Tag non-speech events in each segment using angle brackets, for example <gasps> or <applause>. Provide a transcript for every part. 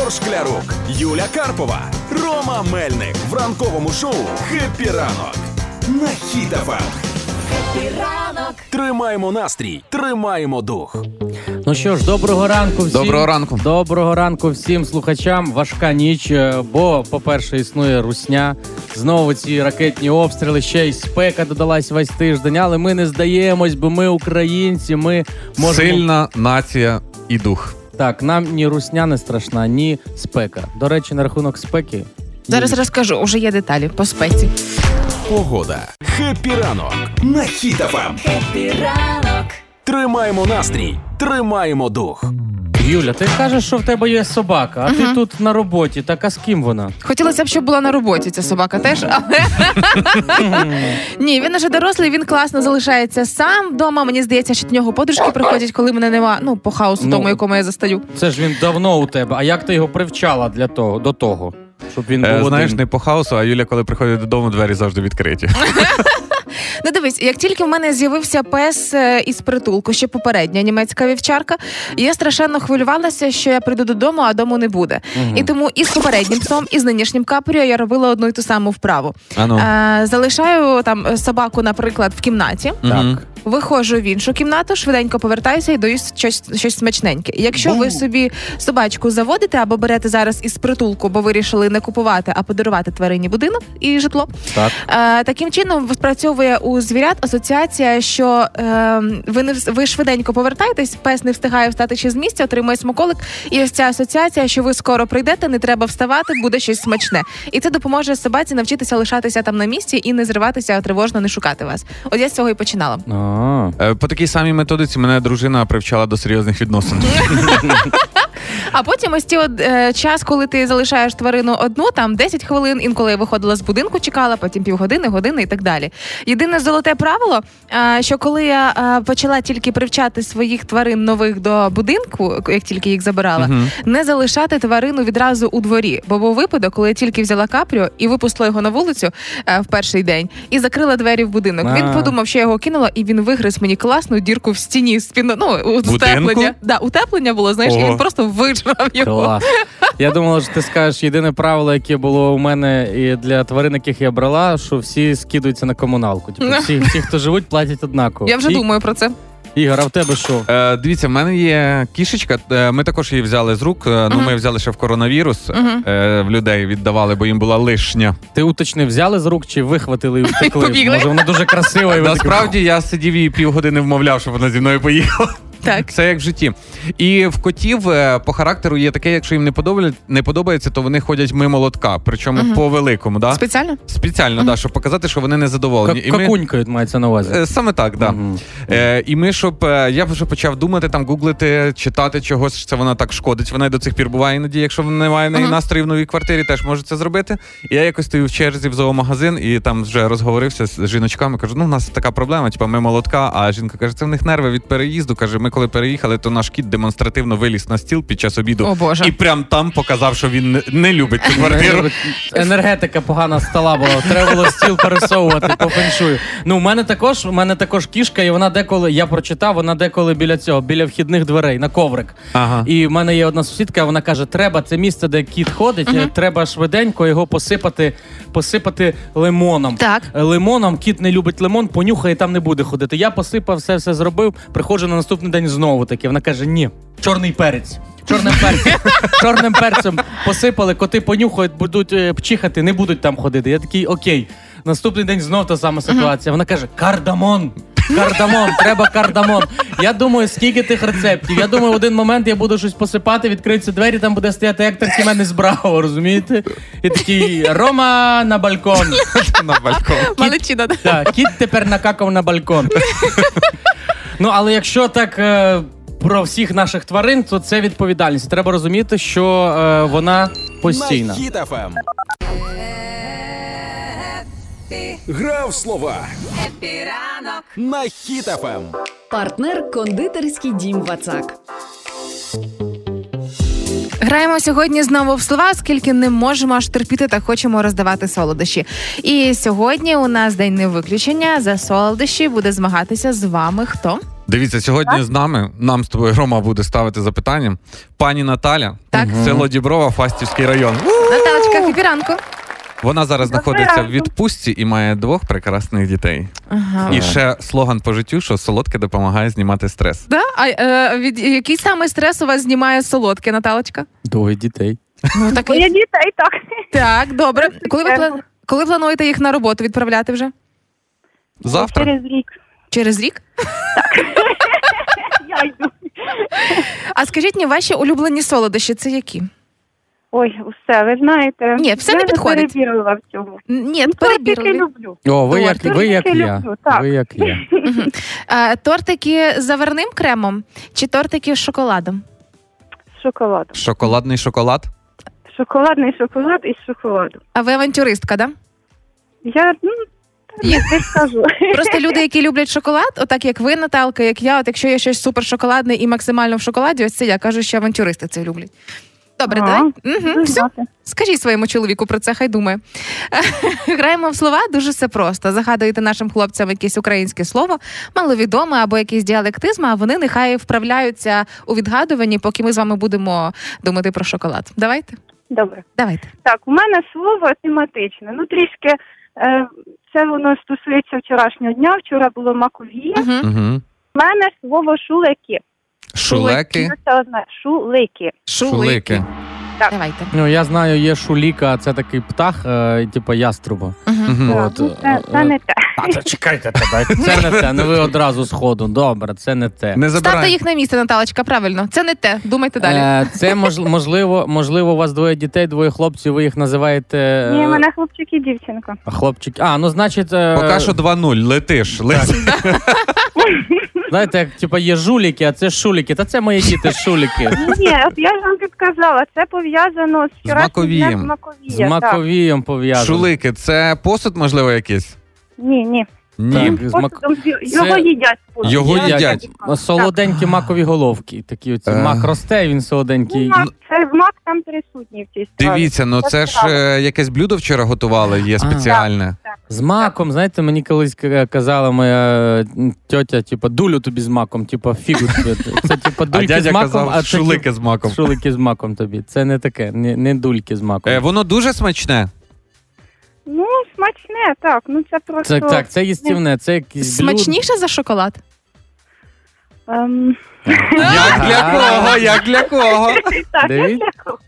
Ігор Шклярук, Юля Карпова, Рома Мельник в ранковому шоу «Хеппі ранок» на Хіт-ФМ. Тримаємо настрій, тримаємо дух. Ну що ж, доброго ранку всім. Доброго ранку. Доброго ранку всім слухачам. Важка ніч, е, бо, по-перше, існує русня. Знову ці ракетні обстріли, ще й спека додалась весь тиждень, але ми не здаємось, бо ми українці. Ми можемо Сильна нація і дух. Так. Нам ні русня не страшна, ні спека. До речі, на рахунок спеки. Зараз розкажу, уже є деталі по спеці. Погода. Хеппі ранок на Хіт-ФМ. Хеппі ранок. Тримаємо настрій, тримаємо дух. Юля, ти кажеш, що в тебе є собака, а ти тут на роботі. Так а з ким вона? Хотілося б, щоб була на роботі ця собака теж, але <laughs> ні, він уже дорослий, він класно залишається сам вдома. Мені здається, що до нього подружки приходять, коли мене нема. Ну, по хаосу, Ну, тому якому я застаю. Це ж він давно у тебе. А як ти його привчала для того до того? Щоб він був Е, один? знаєш, не по хаосу, а Юля, коли приходить додому, двері завжди відкриті. <laughs> Ну дивись, як тільки в мене з'явився пес е, із притулку, ще попередня німецька вівчарка, я страшенно хвилювалася, що я прийду додому, а дому не буде. І тому і з попереднім псом, і з нинішнім капріо я робила одну і ту саму вправу. Ану. Е, залишаю там собаку, наприклад, в кімнаті. Так. Виходжу в іншу кімнату, швиденько повертаюся і даю щось, щось смачненьке. Якщо ви собі собачку заводите або берете зараз із притулку, бо вирішили не купувати, а подарувати тварині будинок і житло. Так. Е, таким чином спрацьовує у звірят асоціація, що е, ви не ви швиденько повертаєтесь, пес не встигає встати ще з місця, отримує смаколик. І ось ця асоціація, що ви скоро прийдете, не треба вставати, буде щось смачне. І це допоможе собаці навчитися лишатися там на місці і не зриватися тривожно, не шукати вас. От я з цього і починала. Е, По такій самій методиці мене дружина привчала до серйозних відносин. <laughs> А потім ось ці от е, час, коли ти залишаєш тварину одну, там 10 хвилин, інколи я виходила з будинку, чекала, потім півгодини, години і так далі. Єдине золоте правило, е, що коли я е, почала тільки привчати своїх тварин нових до будинку, як тільки їх забирала, Мгм. не залишати тварину відразу у дворі. Бо був випадок, коли я тільки взяла капріо і випустила його на вулицю е, в перший день і закрила двері в будинок. Він А. подумав, що я його кинула, і він вигриз мені класну дірку в стіні спіно. Ну, утеплення. Да, утеплення було, знаєш, і він просто вижрав його. клас. Я думала, що ти скажеш єдине правило, яке було у мене і для тварин, яких я брала, що всі скидуються на комуналку. Типу, всі, <laughs> всі, хто живуть, платять однаково. Я вже І- думаю про це. Ігор, а в тебе що? Е, Дивіться, в мене є кішечка. е, Ми також її взяли з рук. е, Ну, ми взяли ще в коронавірус. Мгм. е, В людей віддавали, бо їм була лишня. Ти уточнив, взяли з рук чи вихватили і <laughs> втекли? Побігли. Може, вона дуже красива і ви такі, Насправді я сидів її півгодини вмовляв, щоб вона зі мною поїхала. Так. Це як в житті. І в котів е, по характеру є таке, якщо їм не подобається, не подобається, то вони ходять мимо лотка, причому по великому, да? Спеціально? спеціально, да, щоб показати, що вони не задоволені. Ка- Какунькають мається на увазі. Е, Саме так, да. Мгм. Е, і ми, щоб е, я вже почав думати, там гуглити, читати чогось, це вона так шкодить. Вона й до цих пір буває іноді, якщо немає в неї настрою в новій квартирі, теж може це зробити. І я якось стою в черзі в зоомагазин і там вже розговорився з жіночками. Кажу, ну у нас така проблема, типу, ми молотка. А жінка каже, це в них нерви від переїзду. Каже, ми коли переїхали, то наш кіт демонстративно виліз на стіл під час обіду О, Боже. і прям там показав, що він не- любить цю квартиру. Енергетика погана стола була. Треба було стіл пересовувати по феншую. Ну, у мене також, у мене також кішка, і вона деколи, я прочитав, вона деколи біля цього, біля вхідних дверей, на коврик. Ага. І в мене є одна сусідка, вона каже: треба це місце, де кіт ходить, е, треба швиденько його посипати, посипати лимоном. Так. Е, Лимоном, кіт не любить лимон, понюхає, там не буде ходити. Я посипав, все все зробив. Приходжу на наступний день знову таки. Вона каже: ні, чорний перець. Чорним перцем, <laughs> чорним перцем посипали, коти понюхають, будуть е, пчихати, не будуть там ходити. Я такий, окей. Наступний день знов та сама ситуація. Вона каже: кардамон. Кардамон, треба кардамон. Я думаю, скільки тих рецептів. Я думаю, в один момент я буду щось посипати, відкриються двері, там буде стояти Ектор Хіменес Браво, розумієте? І такий Рома на балкон. <laughs> На балкон. Маличина. да. Так, кіт тепер накакав на балкон. <laughs> ну, але якщо так. е, Про всіх наших тварин, то це відповідальність. Треба розуміти, що е, вона постійна. На Хіт-ФМ. Грав слова Хеппі ранок. на Хіт-ФМ. Партнер кондитерський дім Вацак. Граємо сьогодні знову в слова, оскільки не можемо аж терпіти та хочемо роздавати солодощі. І сьогодні у нас день не виключення. За солодощі буде змагатися з вами хто? Дивіться, сьогодні з нами, нам з тобою Рома буде ставити запитання. Пані Наталя, Так. село Діброва, Фастівський район. Наталочка, хепіранку. Вона зараз знаходиться в відпустці і має двох прекрасних дітей. Ага. І ще слоган по життю, що солодке допомагає знімати стрес. Да? А е, від який саме стрес у вас знімає солодке, Наталочка? Двоє дітей. Ну так, Моє дітей так. так добре. Коли ви пла- коли плануєте їх на роботу відправляти вже? Завтра. Через рік. Через рік? <laughs> Я йду. А скажіть мені, ваші улюблені солодощі це які? Ой, все, ви знаєте. Ні, все я не підходить. перебірила в цьому. Ні, Ну, тортики перебірливі. люблю. О, ви як, ви як я. люблю, так. Ви як я. <laughs> А, тортики з заварним кремом чи тортики з шоколадом? Шоколад. Шоколадний шоколад. Шоколадний шоколад із шоколаду. А ви авантюристка, да? Я ну, не скажу. <laughs> Просто люди, які люблять шоколад, отак як ви, Наталка, як я, от якщо є щось супер шоколадне і максимально в шоколаді, ось це я кажу, що авантюристи це люблять. Добре, давай. Угу, все. Скажіть своєму чоловіку про це, хай думає. <laughs> Граємо в слова дуже все просто. Загадуєте нашим хлопцям якесь українське слово, маловідоме або якийсь діалектизм, а вони нехай вправляються у відгадуванні, поки ми з вами будемо думати про шоколад. Давайте? Добре. Давайте. Так, у мене слово тематичне. Ну, трішки е, це воно стосується вчорашнього дня. Вчора було макові. Угу. Угу. У мене слово шулеки. Шулеки. Це? Шулики. Шулики. Давайте. Ну, я знаю, є шуліка, це такий птах, е, типу яструба. Угу. Мгм. От, ну, це, це е, не те. А, це чекайте тебе. <laughs> Це не те, не ви одразу з ходу. Добре, це не те. Не Ставте забирай. їх на місце, Наталочка, правильно. Це не те. Думайте далі. Е, Це мож, <laughs> можливо, можливо, у вас двоє дітей, двоє хлопців, ви їх називаєте. е, Ні, в мене хлопчик і дівчинка. Хлопчик. А, ну значить. е, Поки що 2-0, летиш. летиш. <laughs> Знаєте, як типу, є жуліки, а це шуліки. Та це мої діти шуліки. Ні, от я ж вам підказала, це пов'язано з Маковієм. З маковієм пов'язано. Шулики, це посуд, можливо, якийсь? Ні, ні. Ні. Так, з мак... З- Його Це- їдять. Його Я- їдять. Солоденькі макові головки. Такі оці. Е. Мак росте, він Ну, солоденький. мак, це мак там присутній в цій страві. Дивіться, ну це ж е, якесь блюдо вчора готували, є А. спеціальне. З маком, знаєте, мені колись к- казала моя м, тьотя, типу, дулю тобі з маком, типу, фігу тобі. Це типу А дульки з дядя маком, казав, а це шулики з маком. типу, шулики з маком тобі. Це не таке, не, не дульки з маком. Е, Воно дуже смачне. Ну, смачне, так. Ну це просто. Це так, це їстівне, це якийсь. Смачніше за шоколад. Ем, Як для <laughs> кого? Як для кого? так, Дивіться. дякую.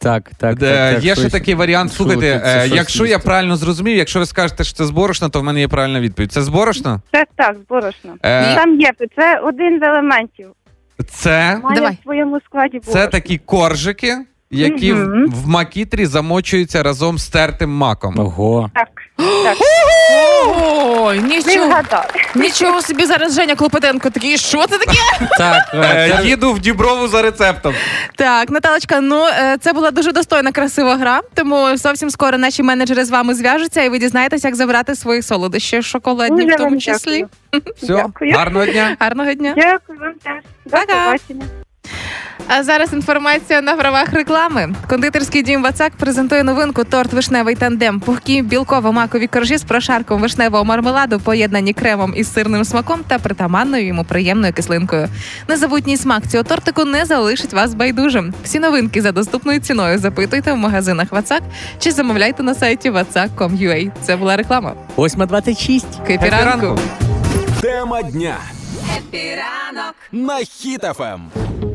Так, так, Е, так, так. Є ще такий варіант. Слухайте, це е, щось якщо я їсти. правильно зрозумів, якщо ви скажете, що це з борошна, то в мене є правильна відповідь. Це з борошна? Це так, зборошно. Е, Там є, це один з елементів. Це, Має Давай. в своєму складі це такі коржики, які в, в макітрі замочуються разом з тертим маком. Ого. Так, так. Ой, нічого, нічого собі зараз Женя Клопотенко такий, що це таке? Так, е, Е, Їду в Діброву за рецептом. Так, Наталочка, ну е, це була дуже достойна, красива гра. Тому зовсім скоро наші менеджери з вами зв'яжуться, і ви дізнаєтеся, як забрати свої солодощі шоколадні, Дуже в тому вам числі. дякую. Все, Дякую. гарного дня. Гарного дня. Дякую вам теж. До Пока. побачення. А зараз інформація на правах реклами. Кондитерський дім Вацак презентує новинку торт вишневий тандем. Пухкі білково-макові коржі з прошарком вишневого мармеладу, поєднані кремом із сирним смаком та притаманною йому приємною кислинкою. Незабутній смак цього тортику не залишить вас байдужим. Всі новинки за доступною ціною запитуйте в магазинах Вацак чи замовляйте на сайті vatsak.com.ua. Це була реклама. 8.26. Кайпіранку. Тема дня на Ем. Хіт-ФМ.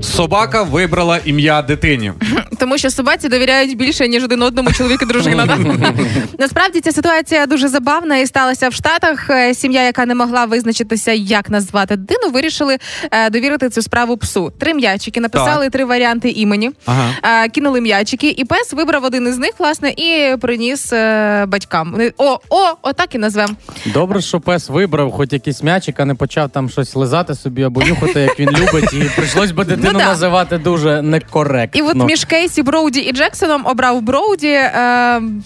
Собака вибрала ім'я дитині. <laughs> Тому що собаці довіряють більше ніж один одному чоловік і дружина. да? <laughs> Насправді ця ситуація дуже забавна і сталася в Штатах. Е, Сім'я, яка не могла визначитися, як назвати дитину, вирішили е, довірити цю справу псу. Три м'ячики написали три варіанти імені. Ага. е, Кинули м'ячики, і пес вибрав один із них, власне, і приніс батькам. О, о, отак і назвемо. Добре, що пес вибрав хоч якийсь м'ячик, а не почав там щось лизати собі або нюхати, як він любить, і прийшлось би дитину Ну да. називати дуже некоректно. І от між Кейсі Броуді і Джексоном обрав Броуді. Е,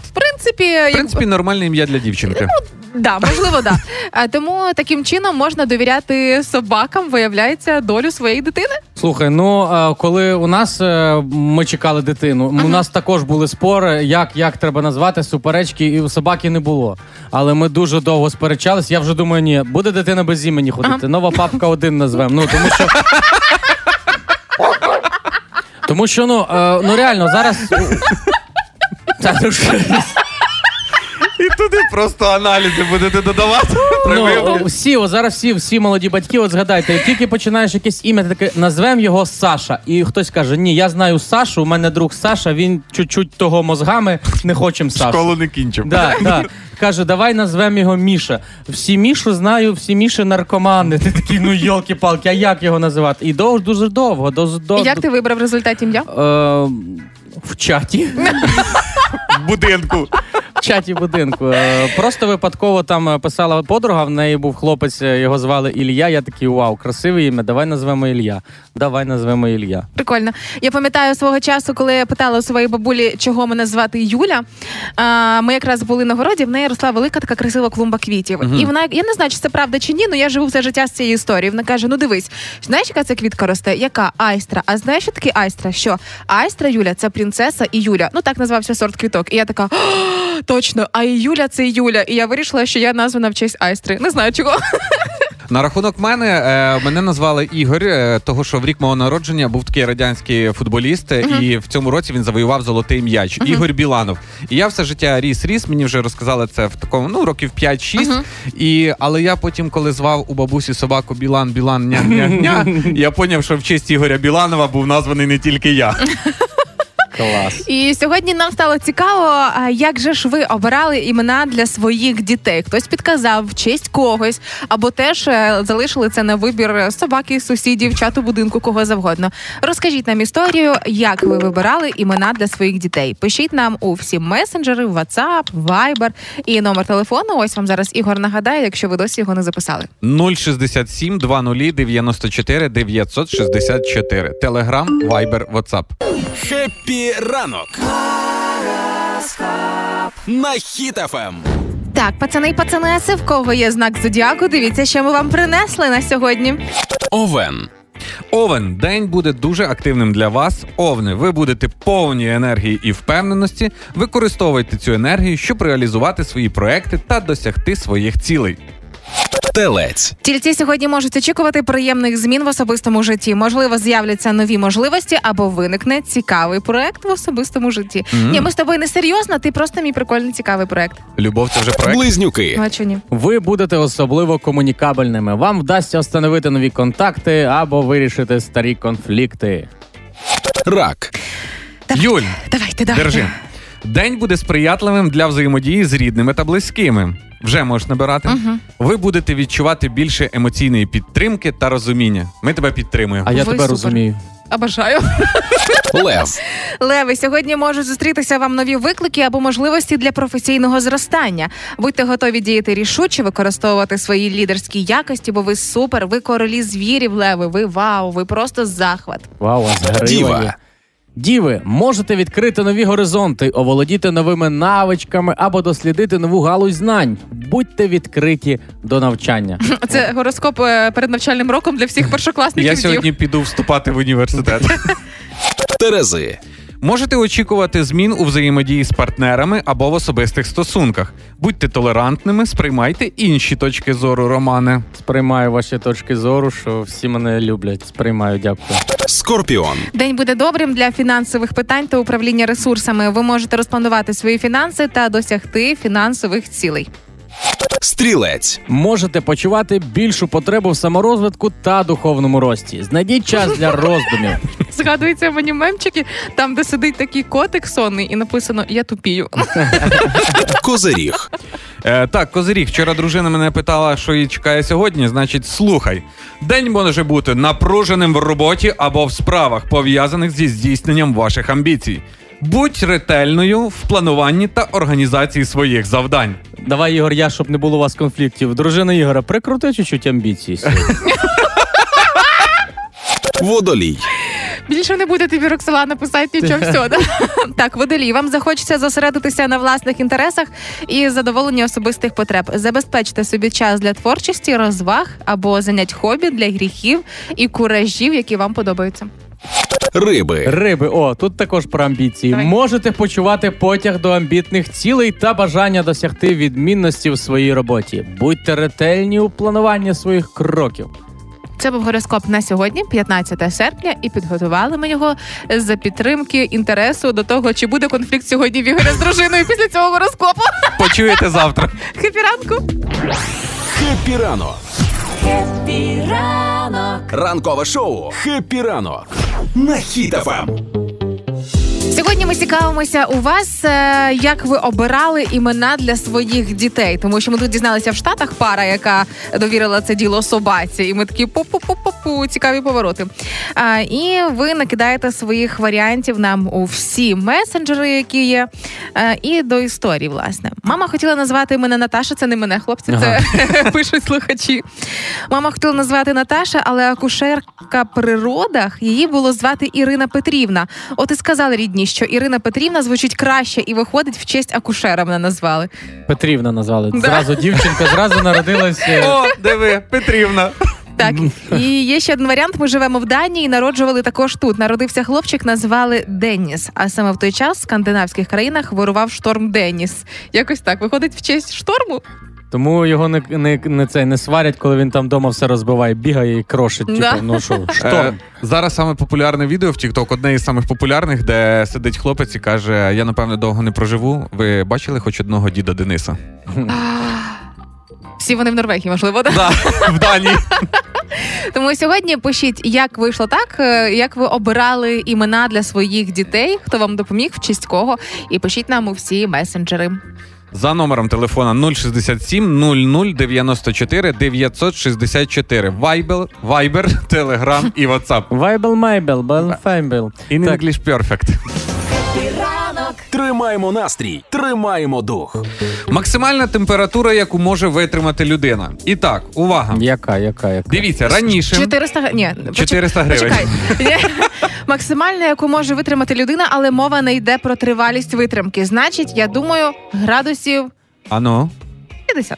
в принципі, В принципі, нормальне ім'я для дівчинки. Да, можливо, да. А, тому таким чином можна довіряти собакам, виявляється, долю своєї дитини. Слухай, ну е, коли у нас е, ми чекали дитину, у нас також були спори, як, як треба назвати суперечки, і у собаки не було. Але ми дуже довго сперечались. Я вже думаю, ні, буде дитина без імені ходити. Ага. Нова папка один назвемо. Ну тому що. <laughs> Тому що ну, е, ну реально зараз. <laughs> Та, ну, що? І туди просто аналізи будете додавати. Ну, всі, о, зараз всі, всі молоді батьки, от згадайте, як тільки починаєш якесь ім'я, ти таке назвемо його Саша. І хтось каже: Ні, я знаю Сашу, у мене друг Саша, він чуть-чуть того мозгами, не хочемо Сашу. Школу не кінчив. Да, да. Каже, давай назвемо його Міша. Всі Мішу знаю, всі Міші наркомани. Ти такий, ну йолки-палки, а як його називати? І довго, дуже довго. Дуже, І як ти вибрав в результаті ім'я? Е, в чаті. В будинку. Чаті будинку. Е, Просто випадково там е, писала подруга, в неї був хлопець, е, його звали Ілля. Я такий, вау, красиве ім'я, давай назвемо Ілля. Давай назвемо Ілля. Прикольно. Я пам'ятаю свого часу, коли я питала у своєї бабулі, чого мене звати Юля. А, ми якраз були на городі, в неї росла велика така красива клумба квітів. І вона, я не знаю, чи це правда чи ні, але я живу все життя з цією історією. Вона каже: ну дивись, знаєш, яка це квітка росте? Яка айстра? А знаєш, що таке айстра? Що айстра Юля це принцеса і Юля. Ну так називався сорт квіток. І я така. «О, Точно, а і Юля це Юля. І я вирішила, що я названа в честь айстри. Не знаю чого. <laughs> На рахунок мене е, мене назвали Ігор, е, того що в рік мого народження був такий радянський футболіст, е, і в цьому році він завоював золотий м'яч. Ігор Біланов. І я все життя ріс ріс. Мені вже розказали це в такому ну років 5-6. І але я потім, коли звав у бабусі собаку Білан, Білан, ня ня ня <laughs> я поняв, що в честь Ігоря Біланова був названий не тільки я. <laughs> Клас. І сьогодні нам стало цікаво, як же ж ви обирали імена для своїх дітей? Хтось підказав в честь когось, або теж е, залишили це на вибір собаки, сусідів, чату будинку, кого завгодно. Розкажіть нам історію, як ви вибирали імена для своїх дітей. Пишіть нам у всі месенджери, WhatsApp, Viber і номер телефону. Ось вам зараз Ігор нагадає, якщо ви досі його не записали. 067 20 94 964. Телеграм, Вайбер, Ватсап. Хеппі ранок. На Хіт-ФМ. Так, пацани і пацанеси, в кого є знак зодіаку, дивіться, що ми вам принесли на сьогодні. Овен. Овен, день буде дуже активним для вас. Овни, ви будете повні енергії і впевненості. Використовуйте цю енергію, щоб реалізувати свої проекти та досягти своїх цілей. Телець. Тільці сьогодні можуть очікувати приємних змін в особистому житті. Можливо, з'являться нові можливості або виникне цікавий проект в особистому житті. Ні, ми з тобою не серйозно, ти просто мій прикольний цікавий проект. Любов це вже проект. Близнюки. Ну, а чого ні? Ви будете особливо комунікабельними. Вам вдасться встановити нові контакти або вирішити старі конфлікти. Рак. Давайте, Юль, давайте, давайте. держи. День буде сприятливим для взаємодії з рідними та близькими. Вже можеш набирати. Ви будете відчувати більше емоційної підтримки та розуміння. Ми тебе підтримуємо. А я Ви тебе супер. розумію. А бажаю. Лев. Леви, сьогодні можуть зустрітися вам нові виклики або можливості для професійного зростання. Будьте готові діяти рішуче, використовувати свої лідерські якості, бо ви супер, ви королі звірів, леви. Ви вау, ви просто захват. Вау, а Діва. Діви, можете відкрити нові горизонти, оволодіти новими навичками або дослідити нову галузь знань. Будьте відкриті до навчання. <laughs> Це гороскоп е, перед навчальним роком для всіх першокласників. Я сьогодні піду вступати в університет. <laughs> Терези. Можете очікувати змін у взаємодії з партнерами або в особистих стосунках. Будьте толерантними, сприймайте інші точки зору, Романе. Сприймаю ваші точки зору, що всі мене люблять. Сприймаю, дякую. Скорпіон. День буде добрим для фінансових питань та управління ресурсами. Ви можете розпланувати свої фінанси та досягти фінансових цілей. Стрілець. Можете почувати більшу потребу в саморозвитку та духовному рості. Знайдіть час для роздумів. <laughs> Згадуються мені мемчики, там де сидить такий котик сонний, і написано Я тупію. <laughs> Козиріг. Е, так, Козиріг, вчора дружина мене питала, що її чекає сьогодні. Значить, слухай, день може бути напруженим в роботі або в справах, пов'язаних зі здійсненням ваших амбіцій. Будь ретельною в плануванні та організації своїх завдань. Давай, Ігор, я, щоб не було у вас конфліктів. Дружина Ігора, прикрути чуть-чуть амбіції. <laughs> Водолій. Більше не буде тобі Роксолана писати нічого <laughs> все. Да? Так, водолій, вам захочеться зосередитися на власних інтересах і задоволення особистих потреб. Забезпечте собі час для творчості, розваг або занять хобі для гріхів і куражів, які вам подобаються. Риби. Риби, о, тут також про амбіції. Давай. Можете почувати потяг до амбітних цілей та бажання досягти відмінності в своїй роботі. Будьте ретельні у плануванні своїх кроків. Це був гороскоп на сьогодні, 15 серпня, і підготували ми його за підтримки інтересу до того, чи буде конфлікт сьогодні в Ігоря з дружиною після цього гороскопу. Почуєте завтра. Хеппі ранку! Хеппі ранок. Ранок. Ранкове шоу Хеппі ранок. На Ем. Сьогодні ми цікавимося у вас, е, як ви обирали імена для своїх дітей, тому що ми тут дізналися в Штатах пара, яка довірила це діло собаці, і ми такі пу-пу-пу-пу-пу, цікаві повороти. А, і ви накидаєте своїх варіантів нам у всі месенджери, які є, е, і до історії, власне. Мама хотіла назвати мене Наташа, це не мене, хлопці, це <laughs> пишуть слухачі. Мама хотіла назвати Наташа, але акушерка при родах її було звати Ірина Петрівна. От і сказали рідні, що Ірина Петрівна звучить краще і виходить в честь акушера. Мене назвали. Петрівна назвали. Да. Зразу дівчинка, зразу народилась. е, О, диви, Петрівна. Так і є ще один варіант. Ми живемо в Данії, і народжували також тут. Народився хлопчик, назвали Денніс. А саме в той час в скандинавських країнах вирував шторм Денніс. Якось так виходить в честь шторму. Тому його не, не, не, це, не сварять, коли він там вдома все розбиває, бігає і крошить. Да. Типу, ну <laughs> що, Е, зараз саме популярне відео в TikTok, одне із самих популярних, де сидить хлопець і каже: Я напевно довго не проживу. Ви бачили хоч одного діда Дениса? Всі вони в Норвегії, можливо, да? Да, в Данії. <laughs> Тому сьогодні пишіть, як вийшло так, е, як ви обирали імена для своїх дітей, хто вам допоміг, в честь кого, і пишіть нам у всі месенджери. За номером телефона 067 00 94 964. Viber, Viber, Telegram і WhatsApp. Вайбел Майбел, Белфейбел. In Так. English Perfect. Ранок. Тримаємо настрій, тримаємо дух. Максимальна температура, яку може витримати людина. І так, увага. Яка, яка, яка? Дивіться, раніше 400 гривень. Ні, поч- 400 гривень. Почекай. <laughs> Максимальна, яку може витримати людина, але мова не йде про тривалість витримки. Значить, я думаю, градусів Ано. 50.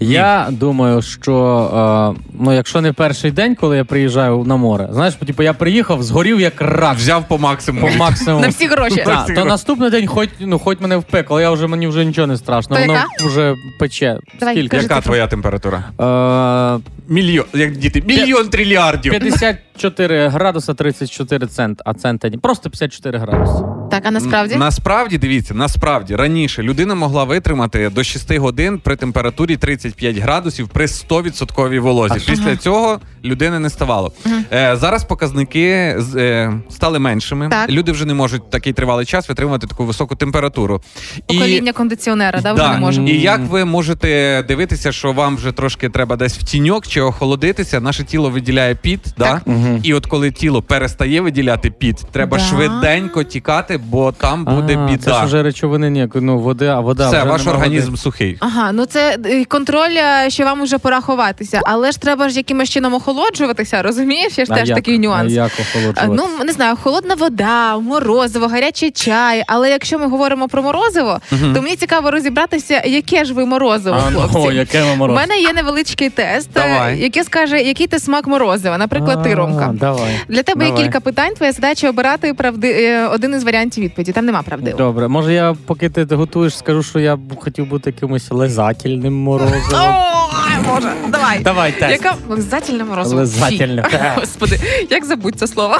Я думаю, що е, ну, якщо не перший день, коли я приїжджаю на море, знаєш, типу, я приїхав, згорів як рак Взяв по по максимуму. максимуму. На всі гроші. Так, то наступний день, хоч ну хоч мене впекло, я вже мені вже нічого не страшно. То Воно яка? вже пече. Давай, Скільки? Яка твоя температура? Е, Мільйон. Як діти? Мільйон трильярдів. 54 градуса 34 цент, а цента ні. Просто 54 градуси. Так, а насправді Насправді, дивіться, насправді раніше людина могла витримати до 6 годин при температурі 35 градусів при 100% волозі. Після цього людини не ставало. Е, зараз показники з- е, стали меншими. Так. Люди вже не можуть такий тривалий час витримувати таку високу температуру. покоління кондиціонера, да, вже Да, не може. І як ви можете дивитися, що вам вже трошки треба десь в тіньок чи охолодитися, наше тіло виділяє піт, да? І от коли тіло перестає виділяти піт, треба Да. швиденько тікати, бо там буде А, Це ж вже речовини ніяк, ну, вода, а вода. Все, вже ваш нема організм води. сухий. Ага, ну це е, контроль, е, що вам вже пора ховатися, але ж треба ж якимось чином охолоджуватися, розумієш? Є ж А теж як? такий нюанс. А як охолоджувати? Ну, не знаю, холодна вода, морозиво, гарячий чай. Але якщо ми говоримо про морозиво, то мені цікаво розібратися, яке ж ви морозиво, А, ну, хлопці. о, яке ми У мороз. мене є невеличкий тест, е, Давай. яке скаже, який ти смак морозива. Наприклад, ти Ромка. Давай. Для тебе є Давай. кілька питань. Твоя задача обирати правди... е, один із варіантів відповіді. Там нема правдивого. Добре, може я, поки ти готуєш, скажу, що я б хотів бути якимось лизательним морозивом. Ой, Боже, давай. Давай тест. Яка лизательне морозиво? Лизательне. Фі. <laughs> Господи, як забудь це слово?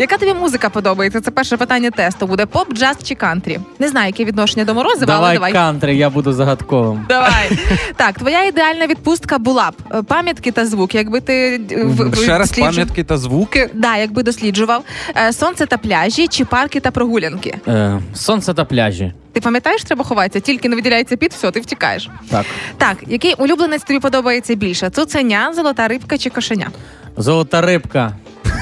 Яка тобі музика подобається? Це перше питання тесту. Буде поп, джаз чи кантрі? Не знаю, яке відношення до морозива, але Давай давай. кантри, я буду загадковим. Давай. <laughs> Так, твоя ідеальна відпустка була б е, пам'ятки та звук. Якби ти е, в- в- Ще раз досліджу- пам'ятки та звуки. Да, якби досліджував Е, сонце та пляжі, чи парки та прогулянки. Е, сонце та пляжі. Ти пам'ятаєш, треба ховатися, тільки не виділяється під, все, ти втікаєш. Так. Так, який улюбленець тобі подобається більше? Цуценя, золота рибка чи кошеня? Золота рибка.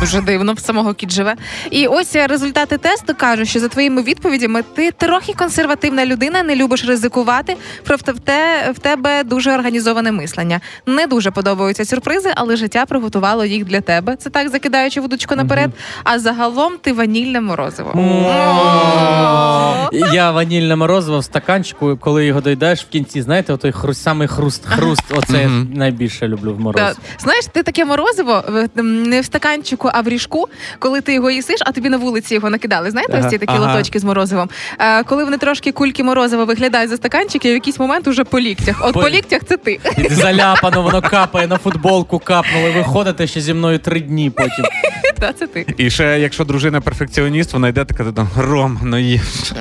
Дуже дивно, в самого кіт живе. І ось е, результати тесту кажуть, що за твоїми відповідями ти трохи консервативна людина, не любиш ризикувати. Проте в, те, в тебе дуже організоване мислення. Не дуже подобаються сюрпризи, але життя приготувало їх для тебе. Це так закидаючи вудочку наперед. А загалом ти ванільне морозиво. Я ванільне морозиво в стаканчику, коли його доїдаєш в кінці, знаєте, отой хруст, самий хруст-хруст. Оце я найбільше люблю в Да. Знаєш, ти таке морозиво не в стаканчику, а в ріжку, коли ти його їсиш, а тобі на вулиці його накидали. Знаєте, Ага. ось ці такі Ага. лоточки з морозивом. Е, коли вони трошки кульки морозива виглядають за стаканчики, в якийсь момент уже по ліктях. От По- по, ліктях це ти. І <laughs> Заляпано, воно капає на футболку, капнуло. Виходите ще зі мною три дні потім. <laughs> Та, це ти. І ще, якщо дружина перфекціоніст, вона йде така там Ром, ну їж. <laughs>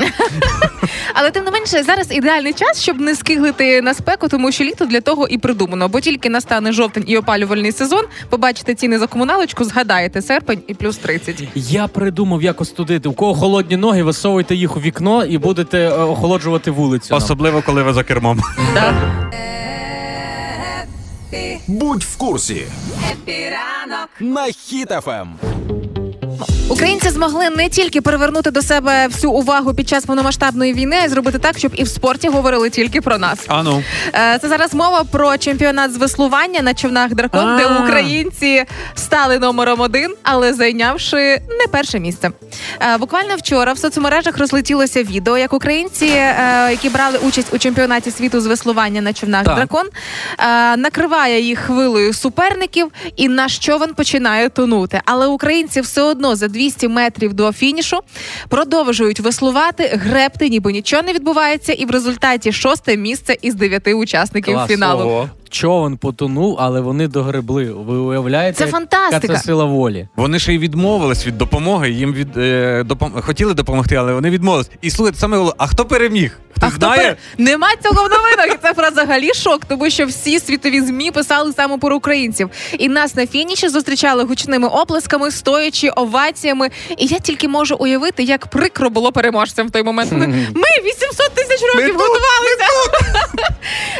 Але тим не менше, зараз ідеальний час, щоб не скиглити на спеку, тому що літо для того і придумано. Бо тільки настане жовтень і опалювальний сезон, побачите ціни за комуналочку, згадаєте серпень і плюс 30. Я придумав, як остудити. У кого холодні ноги, висовуйте їх у вікно і будете е, охолоджувати вулицю. Особливо, коли ви за кермом. Будь в курсі Епіранок. на Ем. Українці змогли не тільки привернути до себе всю увагу під час повномасштабної війни, а й зробити так, щоб і в спорті говорили тільки про нас. А ну. Е, Це зараз мова про чемпіонат з веслування на човнах дракон, де українці стали номером один, але зайнявши не перше місце. Е, Буквально вчора в соцмережах розлетілося відео, як українці, е, які брали участь у чемпіонаті світу з веслування на човнах дракон, накриває їх хвилею суперників, і наш човен починає тонути. Але українці все одно за 200 метрів до фінішу продовжують веслувати, гребти, ніби нічого не відбувається, і в результаті шосте місце із дев'яти учасників Клас. фіналу. Ого. Човен потонув, але вони догребли. Ви уявляєте, Це яка фантастика. це сила волі. Вони ще й відмовились від допомоги. Їм від е, допом... хотіли допомогти, але вони відмовились. І слухайте, саме головне, а хто переміг? Хто А хто знає? пер- нема цього в новинах? І це про взагалі шок, тому що всі світові змі писали саме про українців. І нас на фініші зустрічали гучними оплесками, стоячи оваціями. І я тільки можу уявити, як прикро було переможцям в той момент. Ми 800 тисяч років готувалися.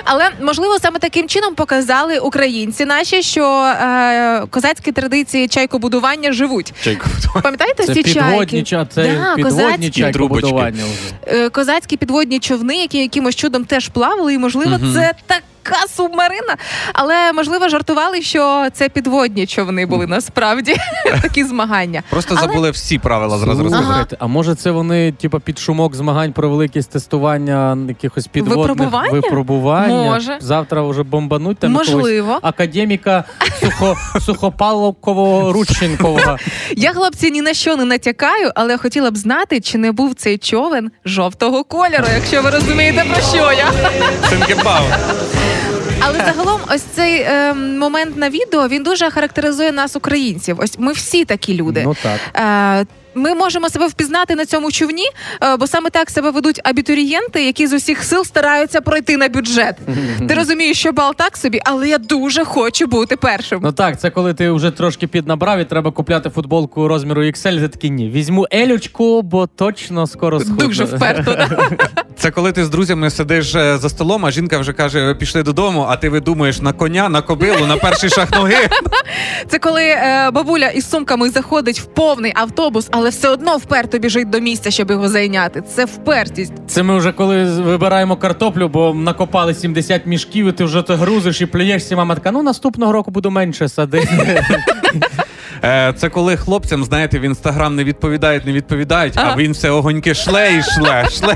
Але можливо саме таким чином показали українці наші, що е, козацькі традиції чайкобудування живуть. Чайку. Пам'ятаєте Це ці підводні чайки? це Да, підводні козацькі. чайкобудування е, козацькі підводні човни, які якимось чудом теж плавали, і можливо, це така субмарина. Але можливо жартували, що це підводні човни були насправді <laughs> такі змагання. Просто Але- забули всі правила зразу розказати. А може це вони, типу, під шумок змагань провели якесь тестування якихось підводних Випробування? випробування? Може. Завтра вже бомбануть там Можливо. академіка сухо, <laughs> сухопалкового Рудченкового. Я хлопці ні на що не натякаю, але хотіла б знати, чи не був цей човен жовтого кольору, якщо ви розумієте про що я. Цинкебау. Але загалом, ось цей е, момент на відео він дуже характеризує нас, українців. Ось ми всі такі люди. Ну так. Е, Ми можемо себе впізнати на цьому човні, е, бо саме так себе ведуть абітурієнти, які з усіх сил стараються пройти на бюджет. Ти <laughs> розумієш, що бал так собі, але я дуже хочу бути першим. Ну так, це коли ти вже трошки піднабрав і треба купляти футболку розміру XL, ти такий ні. Візьму елючку, бо точно скоро схудну. Дуже вперто. <laughs> Це коли ти з друзями сидиш е, за столом, а жінка вже каже, пішли додому, а ти видумуєш на коня, на кобилу, на перший шаг ноги. <laughs> Це коли е, бабуля із сумками заходить в повний автобус, але все одно вперто біжить до місця, щоб його зайняти. Це впертість. Це ми вже коли вибираємо картоплю, бо накопали 70 мішків, і ти вже то грузиш і плюєшся. Мама така, ну наступного року буду менше садити. <laughs> Е, Це коли хлопцям, знаєте, в інстаграм не відповідають, не відповідають, а Ага. він все огоньки шле і шле, шле.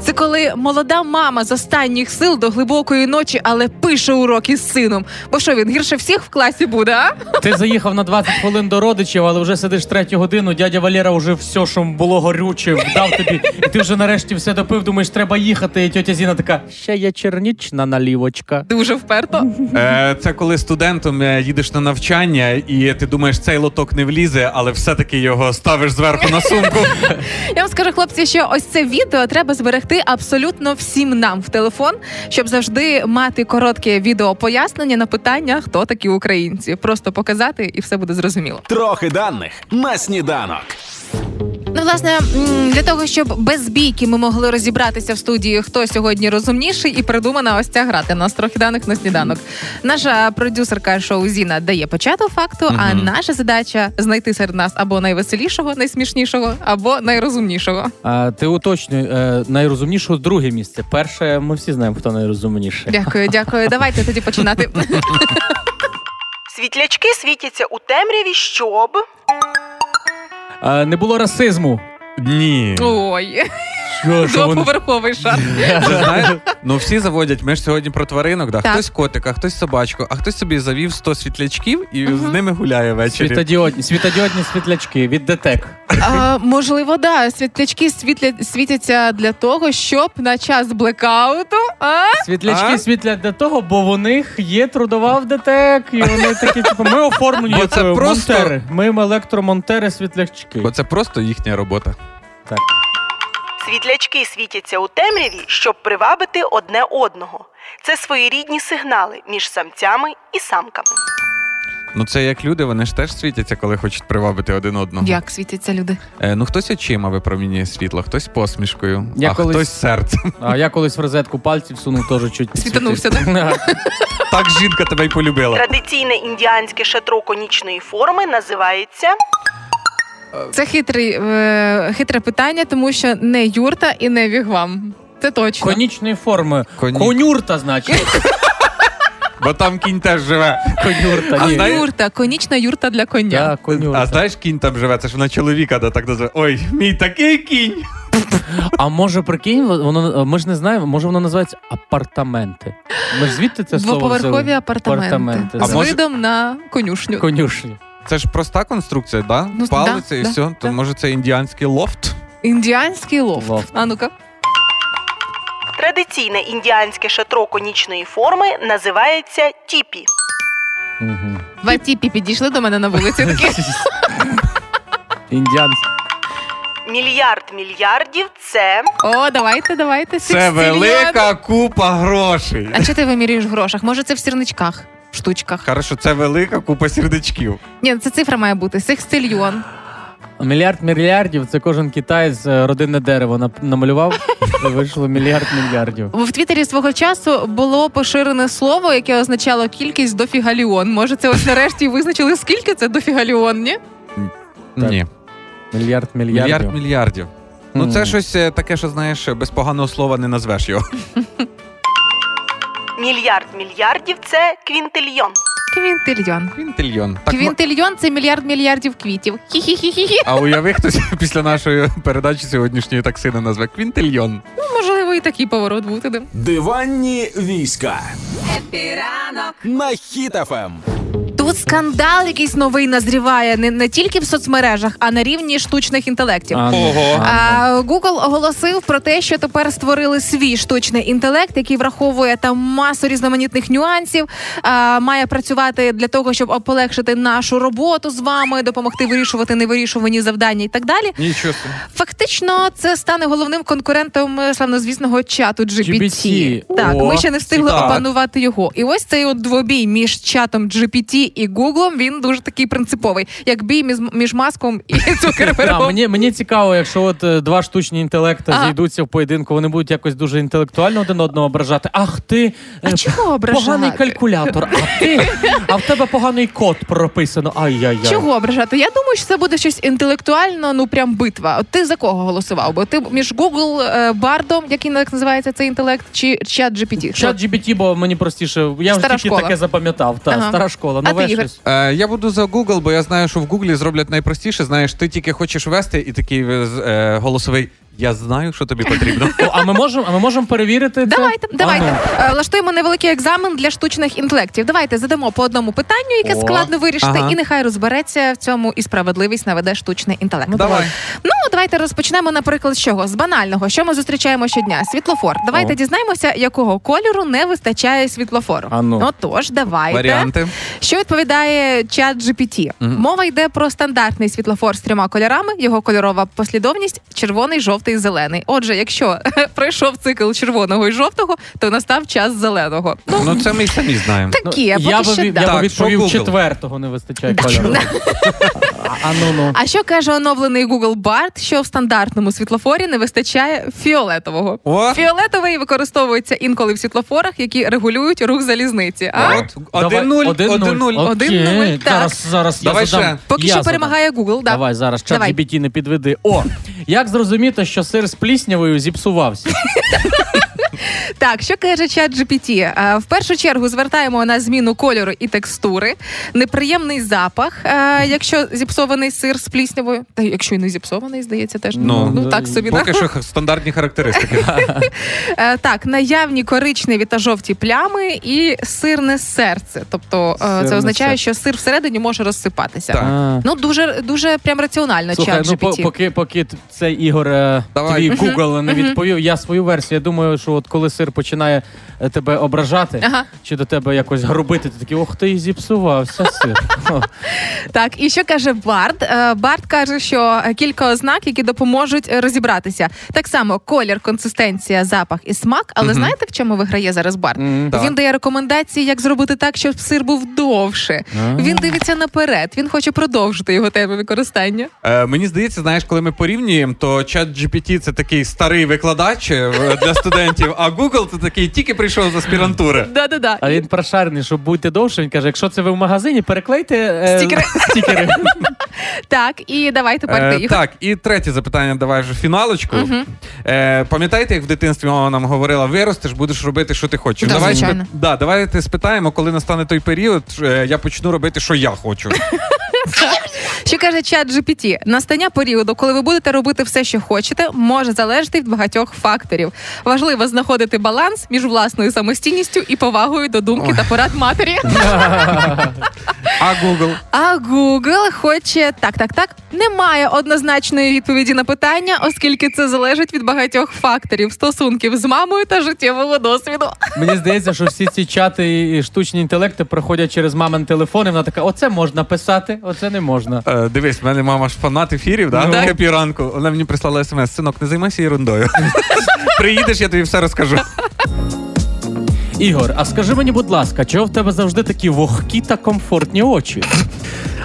Це коли молода мама з останніх сил до глибокої ночі, але пише уроки з сином. Бо що він гірше всіх в класі буде, а? Ти заїхав на 20 хвилин до родичів, але вже сидиш третю годину. Дядя Валера вже все, що було горюче, вдав тобі, і ти вже нарешті все допив. Думаєш, треба їхати. І тьотя Зіна така: ще є чернічна налівочка. Дуже вперто. Е, Це коли студентом е, їдеш на навчання, і ти думаєш, цей лоток не влізе, але все-таки його ставиш зверху на сумку. <laughs> Я вам скажу, хлопці, що ось це відео треба зберегти абсолютно всім нам в телефон, щоб завжди мати коротке відео пояснення на питання, хто такі українці. Просто показати, і все буде зрозуміло. Трохи даних на сніданок. Ну, власне, для того, щоб без бійки ми могли розібратися в студії, хто сьогодні розумніший, і придумана ось ця гра. Для нас трохи даних на сніданок. Наша продюсерка шоу Зіна дає початок факту, а наша задача знайти серед нас або найвеселішого, найсмішнішого, або найрозумнішого. А, ти уточнюй, е, найрозумнішого друге місце. Перше, ми всі знаємо, хто найрозумніший. Дякую, дякую. Давайте тоді починати. <laughs> Світлячки світяться у темряві, щоб не було расизму. Ні. Ой, Що, що вони... двоповерховий шар. <laughs> Ну всі заводять. Ми ж сьогодні про тваринок, да? Так. хтось котика, хтось собачку, а хтось собі завів 100 світлячків і з ними гуляє ввечері. Світодіодні, світодіодні світлячки від ДТЕК. А, можливо, да. Світлячки світля... світяться для того, щоб на час блекауту. А? Світлячки А? світлять для того, бо в них є трудова в ДТЕК, і вони такі, типу, ми оформлені Бо як це е, просто- монтери. Ми електромонтери світлячки. Бо це просто їхня робота. Так. Світлячки світяться у темряві, щоб привабити одне одного. Це своєрідні сигнали між самцями і самками. Ну це як люди, вони ж теж світяться, коли хочуть привабити один одного. Як світяться люди? Е, ну хтось очима випромінює світло, хтось посмішкою, Я а колись- хтось серцем. <laughs> А я колись в розетку пальців сунув теж чуть. <laughs> Світанувся, світив. <laughs> Так жінка тебе й полюбила. Традиційне індіанське шатро конічної форми називається Це хитрий, е, хитре питання, тому що не юрта і не вігвам. Це точно. Конічної форми. Коні- Конюрта, значить. <laughs> Бо там кінь теж живе. Конюрта. А ні. знає- Юрта, конічна юрта для коня. Да, конюрта. А знаєш, кінь там живе, це ж вона чоловіка да, так називає. Ой, мій такий кінь. А може, прикинь, воно ми ж не знаємо, може воно називається апартаменти. Ми ж звідти це слово Двоповерхові взяли? апартаменти, Апартаменти, з А може- видом на конюшню. Конюшні. Це ж проста конструкція, да? Ну, Палиця да, і да, все. То може це індіанський лофт? Індіанський лофт. Лофт. А ну-ка. традиційне індіанське шатро конічної форми називається тіпі. Угу. Два тіпі підійшли до мене на вулиці. Такі. <laughs> Індіанські. Мільярд мільярдів це О, давайте, давайте. Це велика купа грошей. А що ти вимірюєш в грошах? Може, це в сірничках, штучках. Хорошо, це велика купа сердечків. Ні, це цифра має бути. Секстильйон. Мільярд мільярдів це кожен китаєць е, родинне дерево нап- намалював. <laughs> І вийшло мільярд мільярдів. В Твіттері свого часу було поширене слово, яке означало кількість дофігаліон. Може, це ось нарешті визначили, скільки це дофігаліон, ні? Так. Ні. Мільярд мільярдів. Мільярд мільярдів. Ну, це Мгм. щось е, таке, що знаєш, без поганого слова не назвеш його. <laughs> мільярд мільярдів це квінтильйон. Квінтильйон. Квінтильйон. Так, Квінтильйон це мільярд мільярдів квітів. Хі-хі-хі-хі. а уяви, хтось <laughs> після нашої передачі сьогоднішньої так сина назве Квінтильйон. Ну, можливо, і такий поворот буде. Диванні війська Хеппі ранок. на Хіт FM. Тут скандал якийсь новий назріває не, не тільки в соцмережах, а на рівні штучних інтелектів. А, ну, Ого. а, ну. Google оголосив про те, що тепер створили свій штучний інтелект, який враховує там масу різноманітних нюансів, а, має працювати для того, щоб полегшити нашу роботу з вами, допомогти вирішувати невирішувані завдання і так далі. Нічого. Фактично, це стане головним конкурентом е, славнозвісного чату GPT. GPT. Так, О, ми ще не встигли цікаво. опанувати його. І ось цей от двобій між чатом GPT і Google, він дуже такий принциповий, як бій між, між маском і <laughs> Цукербергом. мені, мені цікаво, якщо от е, два штучні інтелекти зійдуться в поєдинку, вони будуть якось дуже інтелектуально один одного ображати. Ах ти А е, чого ображати? поганий калькулятор, а ти а в тебе поганий код прописано. Ай-яй-яй. Чого ображати? Я думаю, що це буде щось інтелектуально, ну прям битва. От ти за кого голосував? Бо ти між Google е, Бардом, який як називається цей інтелект, чи чат GPT? Чат GBT, бо мені простіше. Я Стара тільки таке запам'ятав. Та, Ага. стара школа. Нове Ігор? Е, я буду за Google, бо я знаю, що в Google зроблять найпростіше. Знаєш, ти тільки хочеш вести, і такий е, е, голосовий. Я знаю, що тобі потрібно. <laughs> О, а ми можемо, а ми можемо перевірити це? Давайте, давайте. Е, Влаштуємо невеликий екзамен для штучних інтелектів. Давайте задамо по одному питанню, яке О, складно вирішити, ага. і нехай розбереться в цьому і справедливість наведе штучний інтелект. Ну, Давай. Ну, давайте розпочнемо, наприклад, з чого? З банального. Що ми зустрічаємо щодня? Світлофор. Давайте О. дізнаємося, якого кольору не вистачає світлофору. А ну. Отож, давайте. Варіанти. Що відповідає чат GPT? Мова йде про стандартний світлофор з трьома кольорами. Його кольорова послідовність червоний, жовтий, зелений. Отже, якщо <laughs> пройшов цикл червоного і жовтого, то настав час зеленого. Ну, Ну це ми й самі знаємо. такі, поки я від- да. відповів Google? четвертого не вистачає кольору. А, ну ну. А що каже оновлений Google Bard? що в стандартному світлофорі не вистачає фіолетового. О! Фіолетовий використовується інколи в світлофорах, які регулюють рух залізниці. А От, 1-0, 1-0. Один нуль. Зараз, зараз Давай я задам. ще. Поки я що задам. перемагає Google. Да. Давай зараз, чат. GBT не підведи. О, як зрозуміти, що сир з пліснявою зіпсувався? <laughs> Так, що каже чат GPT? Е, В першу чергу звертаємо на зміну кольору і текстури, неприємний запах, е, якщо зіпсований сир з пліснявою. Та якщо і не зіпсований, здається, теж Ну, ну так собі. Поки що стандартні характеристики. <laughs> Е, Так, наявні коричневі та жовті плями і сирне серце. Тобто Сирне це означає, серце. що сир всередині може розсипатися. Так. Ну дуже дуже прям раціонально. Чат ну GPT. поки, поки цей Ігор Давай. твій Google не відповів, я свою версію. Я думаю, що от коли сир починає тебе ображати Ага. чи до тебе якось грубити, ти такий, ох ти і зіпсувався сир. О, <laughs> Так, і що каже Барт? Е, Барт каже, що е, кілька ознак, які допоможуть е, розібратися. Так само колір, консистенція, запах і смак. Але Мгм. знаєте, в чому виграє зараз Барт? м, Так. Він дає рекомендації, як зробити так, щоб сир був довше. А. Він дивиться наперед. Він хоче продовжити його тему використання. Е, мені здається, знаєш, коли ми порівнюємо, то чат GPT це такий старий викладач е, для студентів, а Google це такий тільки прийшов з аспірантури. Да-да-да. А він прошарений, щоб бути довше. Він каже: якщо це ви в магазині, переклейте е, Стікери. стікери. <laughs> Так, і давай тепер Е, ти Ігор. так, і третє запитання, давай вже фіналочку. Мгм. Е, пам'ятаєте, як в дитинстві мама нам говорила, виростеш, будеш робити, що ти хочеш. Да, давай, звичайно. да, давайте спитаємо, коли настане той період, е, я почну робити, що я хочу. Що каже чат GPT? Настання періоду, коли ви будете робити все, що хочете, може залежати від багатьох факторів. Важливо знаходити баланс між власною самостійністю і повагою до думки та порад матері. <laughs> А Google? А Google хоче так, так, так. Немає однозначної відповіді на питання, оскільки це залежить від багатьох факторів стосунків з мамою та життєвого досвіду. Мені здається, що всі ці чати і штучні інтелекти проходять через мамин телефон, і вона така: оце можна писати, оце не можна. Е, дивись, в мене мама ж фанат ефірів, да? Ну. Так. Хеппі ранку. Вона мені прислала смс. Синок, не займайся ерундою. <laughs> Приїдеш, я тобі все розкажу. Ігор, а скажи мені, будь ласка, чого в тебе завжди такі вогкі та комфортні очі?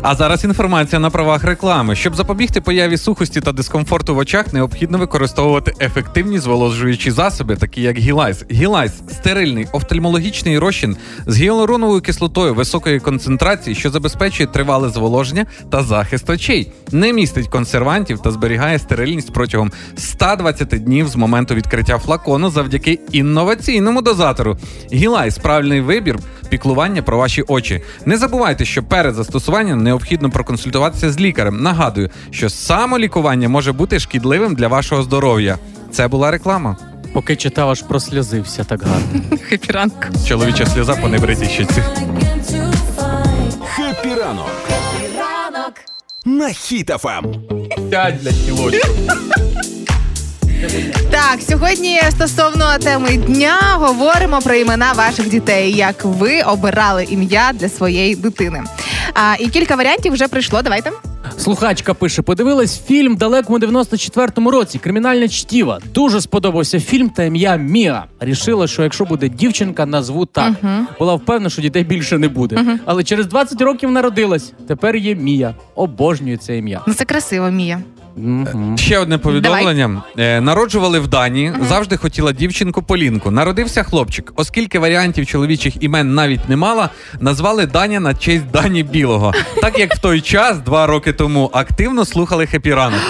А зараз інформація на правах реклами. Щоб запобігти появі сухості та дискомфорту в очах, необхідно використовувати ефективні зволожуючі засоби, такі як Гілайс. Гілайс стерильний офтальмологічний розчин з гіалуроновою кислотою високої концентрації, що забезпечує тривале зволоження та захист очей, не містить консервантів та зберігає стерильність протягом 120 днів з моменту відкриття флакону завдяки інноваційному дозатору. Гілайс правильний вибір піклування про ваші очі. Не забувайте, що перед застосуванням необхідно проконсультуватися з лікарем. Нагадую, що самолікування може бути шкідливим для вашого здоров'я. Це була реклама. Поки читав, аж прослізився так гарно. <laughs> Хеппі ранку. Чоловіча сльоза по небритій щоці. Хеппі ранок. На Ем. хітафам. Так, сьогодні стосовно теми дня говоримо про імена ваших дітей, як ви обирали ім'я для своєї дитини. А, і кілька варіантів вже прийшло. Давайте. Слухачка пише: подивилась фільм далекому 94-му році. Кримінальне чтіво. Дуже сподобався фільм та ім'я Міа. Рішила, що якщо буде дівчинка, назву так. Була впевнена, що дітей більше не буде. Але через 20 років народилась. Тепер є Мія. Обожнюю це ім'я. Ну це красиво, Мія. Мгм. Ще одне повідомлення. Давай. народжували в Данії. Завжди хотіла дівчинку Полінку. Народився хлопчик. Оскільки варіантів чоловічих імен навіть не мала, назвали Даня на честь Дані Білого. Так як в той час, два роки тому, активно слухали хепі ранок.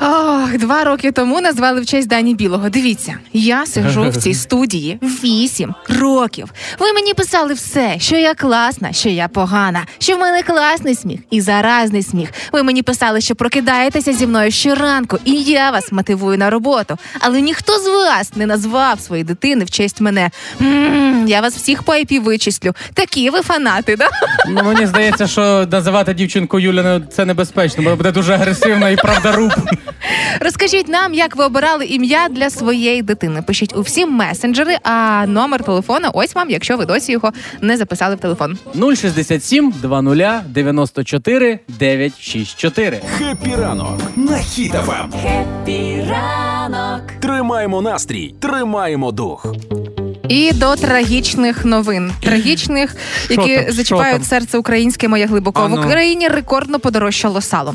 Ох, два роки тому назвали в честь Дані Білого. Дивіться, я сиджу в цій <laughs> студії вісім років. Ви мені писали все, що я класна, що я погана, що в мене класний сміх і заразний сміх. Ви мені писали, що прокидаєтеся зі мною щоранку, і я вас мотивую на роботу. Але ніхто з вас не назвав своєї дитини в честь мене. м я вас всіх по IP вичислю. Такі ви фанати, да? Ну, мені здається, що називати дівчинку Юліною це небезпечно, бо буде дуже агресивна і правдоруб. Розкажіть нам, як ви обирали ім'я для своєї дитини. Пишіть у всі месенджери, а номер телефона ось вам, якщо ви досі його не записали в телефон. 067 20 94 964. Хеппі ранок на Ем. ранок Хеппі ранок. Тримаємо настрій, тримаємо дух. І до трагічних новин. Трагічних, які там? Зачіпають там? серце українське моє глибоко. А В ну. Україні рекордно подорожчало сало.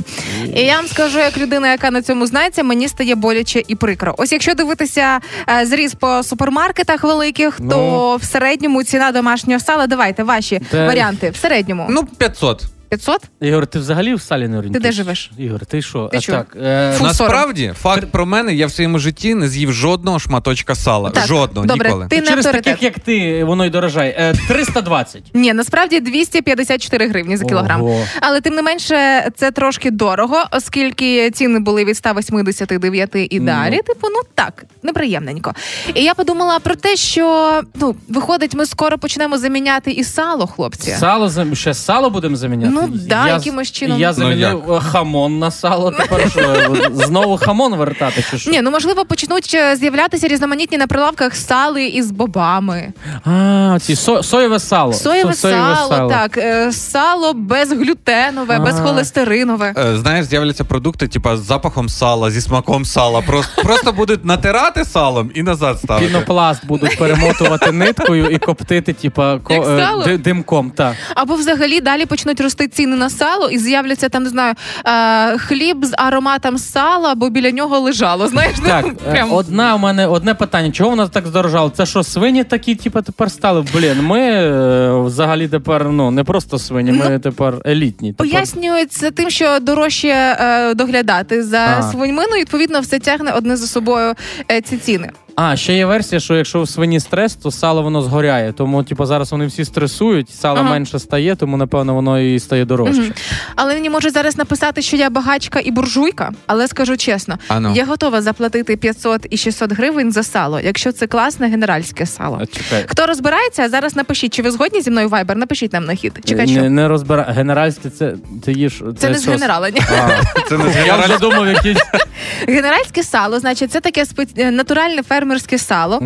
І я вам скажу, як людина, яка на цьому знається, мені стає боляче і прикро. Ось якщо дивитися е, зріз по супермаркетах великих, то Ну. в середньому ціна домашнього сала. Давайте ваші Де- варіанти. В середньому Ну, 500. 500? Ігор, ти взагалі в салі не орієнтуєшся? де живеш? Ігор, ти що? Ти а що? так, е, Фу, Насправді, факт про мене, я в своєму житті не з'їв жодного шматочка сала. Так, Жодного, добре, ніколи. ти не через авторитет. таких, як ти, воно й дорожає. Е, 320. Ні, насправді 254 гривні за кілограм. Ого. Але тим не менше, це трошки дорого, оскільки ціни були від 189 і далі. Типу, ну так, неприємненько. І я подумала про те, що ну виходить, ми скоро почнемо заміняти і сало, хлопці. Сало зам- ще сало будемо заміняти. Ну, да, Я- якимось чином. Я Ну, замінив е, хамон на сало. <laughs> Тепер що знову хамон вертати, чи що? Ні, ну можливо, почнуть е, з'являтися різноманітні на прилавках сали із бобами. А, ці со- соєве сало. Соєве Со- сало, так, е, сало безглютенове, А. безхолестеринове. Е, Знаєш, з'являться продукти, типа з запахом сала, зі смаком сала. Просто, <laughs> просто будуть натирати салом і назад ставити. Пінопласт будуть перемотувати ниткою і коптити, типа, ко- е, сало? димком. Так. Або взагалі далі почнуть рости ціни на сало і з'являться там, не знаю, е, хліб з ароматом сала, бо біля нього лежало. Знаєш, Так, ну, е, прям. одна у мене одне питання. Чого нас так здорожало? Це що, свині такі, типу, тепер стали? Блін, ми е, взагалі тепер ну не просто свині, ми тепер елітні. Тепер... Пояснюють це тим, що дорожче е, доглядати за А. свиньми, ну, відповідно, все тягне одне за собою е, ці ціни. А, ще є версія, що якщо у свині стрес, то сало воно згоряє. Тому, типу, зараз вони всі стресують, сало Ага. менше стає, тому напевно воно і стає дорожче. Мгм. Але мені можуть зараз написати, що я багачка і буржуйка, але скажу чесно, А ну. я готова заплатити 500 і 600 гривень за сало, якщо це класне генеральське сало. А, чекай. Хто розбирається, зараз напишіть, чи ви згодні зі мною Viber? Напишіть нам на хід. Чекай, що не розбира... Генеральське це ти їш. це не з що? генерала. Ні. А, це не з Я вже думав, якісь. Генеральське сало, значить, це таке спе- е, натуральне фермерське сало.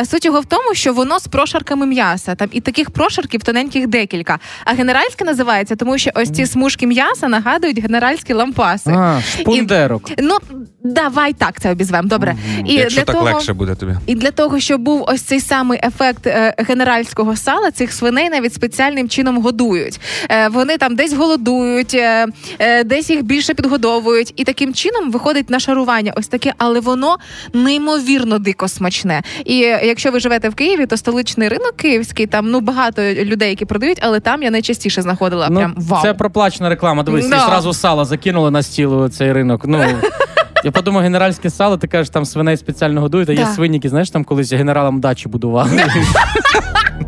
Е, Суть його в тому, що воно з прошарками м'яса. Там і таких прошарків тоненьких декілька. А генеральське називається, тому що ось ці смужки м'яса нагадують генеральські лампаси. А, шпундерок. Ну давай так це обізвемо. Добре. І Якщо для так того, легше буде тобі. І для того, щоб був ось цей самий ефект е, генеральського сала, цих свиней навіть спеціальним чином годують. Е, вони там десь голодують, е, е, десь їх більше підгодовують, і таким чином виходить нашарування. Ось таке, але воно неймовірно дико смачне. І якщо ви живете в Києві, то столичний ринок київський, там ну багато людей, які продають, але там я найчастіше знаходила прям вау. Ну, Це проплачена реклама. Дивись, Да. і зразу сало закинули на стіл цей ринок. Ну. <laughs> Я подумав, генеральське сало, ти кажеш, там свиней спеціально годують, а є свиніки, знаєш, там колись генералам дачі будували. <laughs>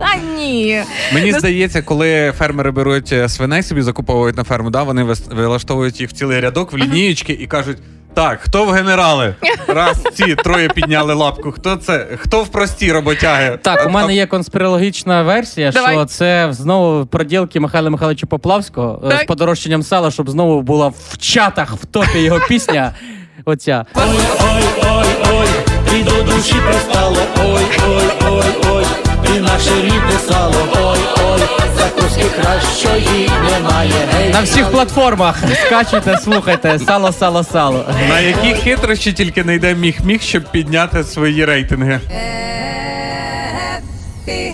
А ні. Мені здається, коли фермери беруть е, свиней собі закуповують на ферму, да, вони вилаштовують їх в цілий рядок в лінієчки і кажуть. Так, хто в генерали? Раз ці троє підняли лапку. Хто це? Хто в прості роботяги? Так, у мене є конспірологічна версія, Давай. що це знову проділки Михайла Михайловича Поплавського е, Так. з подорожчанням сала, щоб знову була в чатах в топі його пісня. Оця. Ой, ой, ой, ой, і до душі пристало, ой, ой, ой, ой, і наше рідне сало, ой, ой, закуски кращої немає. Гей, На всіх платформах скачуйте, слухайте. Сало, сало, сало. На які хитрощі тільки не йде міг-міг, щоб підняти свої рейтинги.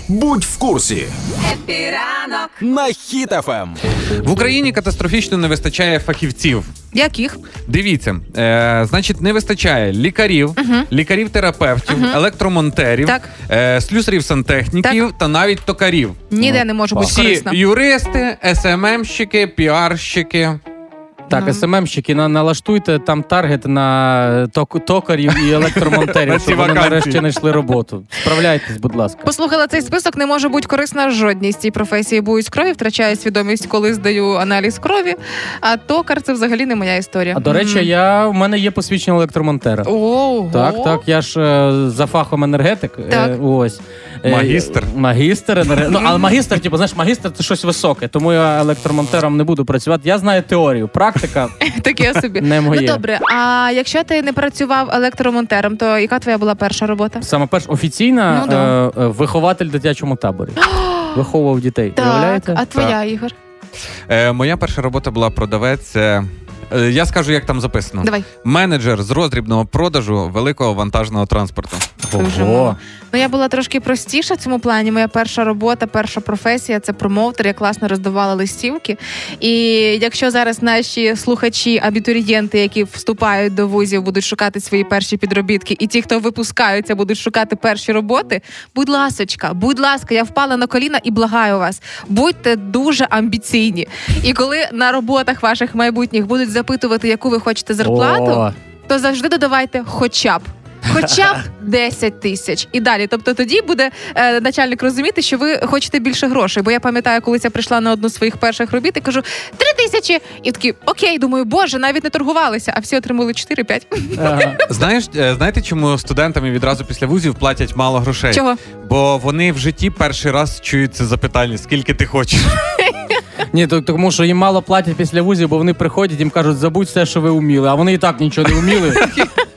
Будь в курсі. На Ем. Хіт-ФМ. В Україні катастрофічно не вистачає фахівців. Яких? Дивіться, е, значить, не вистачає лікарів, лікарів-терапевтів, електромонтерів, Так. е, слюсарів-сантехніків та навіть токарів. Ніде не може бути Всі юристи, СММщики, піарщики. Так, СММщики, на, налаштуйте там таргет на ток, токарів і електромонтерів, щоб вони вакансії. нарешті знайшли роботу. Справляйтесь, будь ласка. Послухала цей список, не може бути корисна жодній з цій професії. Боюсь крові, втрачаю свідомість, коли здаю аналіз крові. А токар це взагалі не моя історія. А до речі, я в мене є посвідчення електромонтера. Ого. Так, так, я ж е, за фахом енергетик. е, Так. ось. Е, Магістр. Магістр енерге- Ну, але магістр, типу, знаєш, магістр це щось високе, тому я електромонтером не буду працювати. Я знаю теорію. Практика <laughs> Таке собі. Не моє. Ну добре. А якщо ти не працював електромонтером, то яка твоя була перша робота? саме перш офіційна Ну, да. е, е, вихователь в дитячому таборі. <gasps> Виховував дітей. Так, Уявляєте? а твоя Ігор? Е, моя перша робота була продавець. е, е, я скажу, як там записано. Давай. Менеджер з роздрібного продажу великого вантажного транспорту. Ого. Ну, я була трошки простіша в цьому плані. Моя перша робота, перша професія це промоутер. Я класно роздавала листівки. І якщо зараз наші слухачі, абітурієнти, які вступають до вузів, будуть шукати свої перші підробітки, і ті, хто випускаються, будуть шукати перші роботи. Будь ласочка, будь ласка, я впала на коліна і благаю вас. Будьте дуже амбіційні. І коли на роботах ваших майбутніх будуть запитувати, яку ви хочете зарплату, О, то завжди додавайте хоча б. Хоча б <laughs> 10 тисяч і далі. Тобто тоді буде е, начальник розуміти, що ви хочете більше грошей. Бо я пам'ятаю, колись я прийшла на одну з своїх перших робіт і кажу три тисячі. І такі окей, думаю, боже, навіть не торгувалися, а всі отримали 4-5. ага. <laughs> Знаєш, е, знаєте, чому студентам відразу після вузів платять мало грошей? Чого? Бо вони в житті перший раз чують це запитання, скільки ти хочеш. <laughs> Ні, то- тому що їм мало платять після вузів, бо вони приходять, їм кажуть, забудь все, що ви вміли. А вони і так нічого не вміли,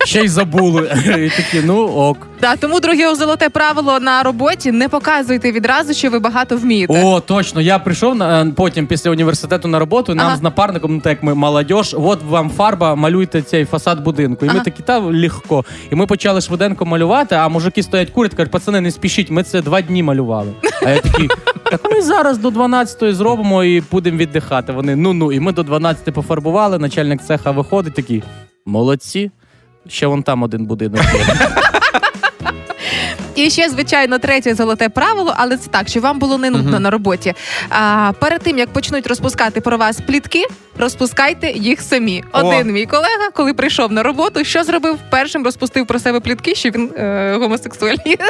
ще й забули. <laughs> І такі, ну ок. Да, тому друге золоте правило на роботі: не показуйте відразу, що ви багато вмієте. О, точно. Я прийшов на е, потім після університету на роботу. Нам Ага. з напарником, ну так як ми молодь, от вам фарба, малюйте цей фасад будинку. І ми Ага. такі, та легко. І ми почали швиденько малювати, а мужики стоять курять, кажуть, пацани, не спішіть, ми це два дні малювали. А я такий, так ми зараз до 12-ї зробимо і будемо віддихати. Вони ну ну. І ми до 12 пофарбували. Начальник цеха виходить, такий молодці. Ще вон там один будинок. І ще, звичайно, третє золоте правило, але це так, щоб вам було не нудно на роботі. А, перед тим як почнуть розпускати про вас плітки, розпускайте їх самі. О. Один мій колега, коли прийшов на роботу, що зробив? Першим розпустив про себе плітки, що він е, гомосексуаліст.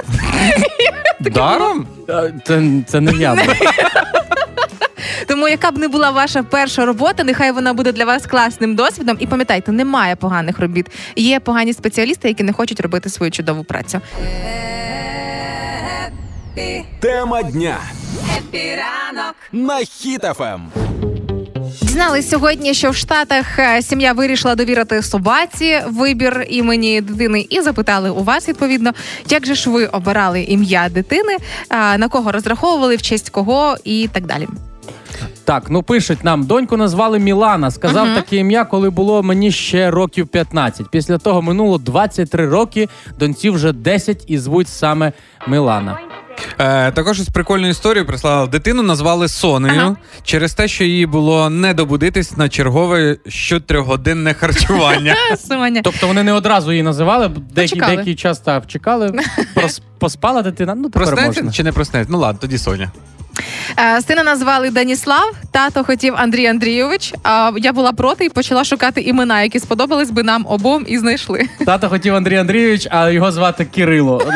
Даром? Е, це не я. <laughs> Тому яка б не була ваша перша робота, нехай вона буде для вас класним досвідом. І пам'ятайте, немає поганих робіт. Є погані спеціалісти, які не хочуть робити свою чудову працю. Тема дня. На Ем. Хіт FM. Дізнались сьогодні, що в Штатах е, сім'я вирішила довірити собаці вибір імені дитини, і запитали у вас відповідно, як же ж ви обирали ім'я дитини, на кого розраховували, в честь кого і так далі. Так, ну пишуть нам, доньку назвали Мілана. Сказав Мгм. таке ім'я, коли було мені ще років 15. Після того минуло 23 роки, доньці вже 10 і звуть саме Мілана. Е, також із прикольною історією прислала дитину, назвали Сонею Ага. через те, що їй було не добудитись на чергове щотрьогодинне харчування. <laughs> Соня. Тобто вони не одразу її називали, деякий, Почекали. деякий час так чекали, <laughs> прос- поспала дитина. Ну тепер Проснеться можна. чи не проснеться? Ну ладно, тоді Соня. Е, Сина назвали Даніслав, тато хотів Андрій Андрійович. А я була проти і почала шукати імена, які сподобались би нам обом і знайшли. Тато хотів Андрій Андрійович, а його звати Кирило. <laughs>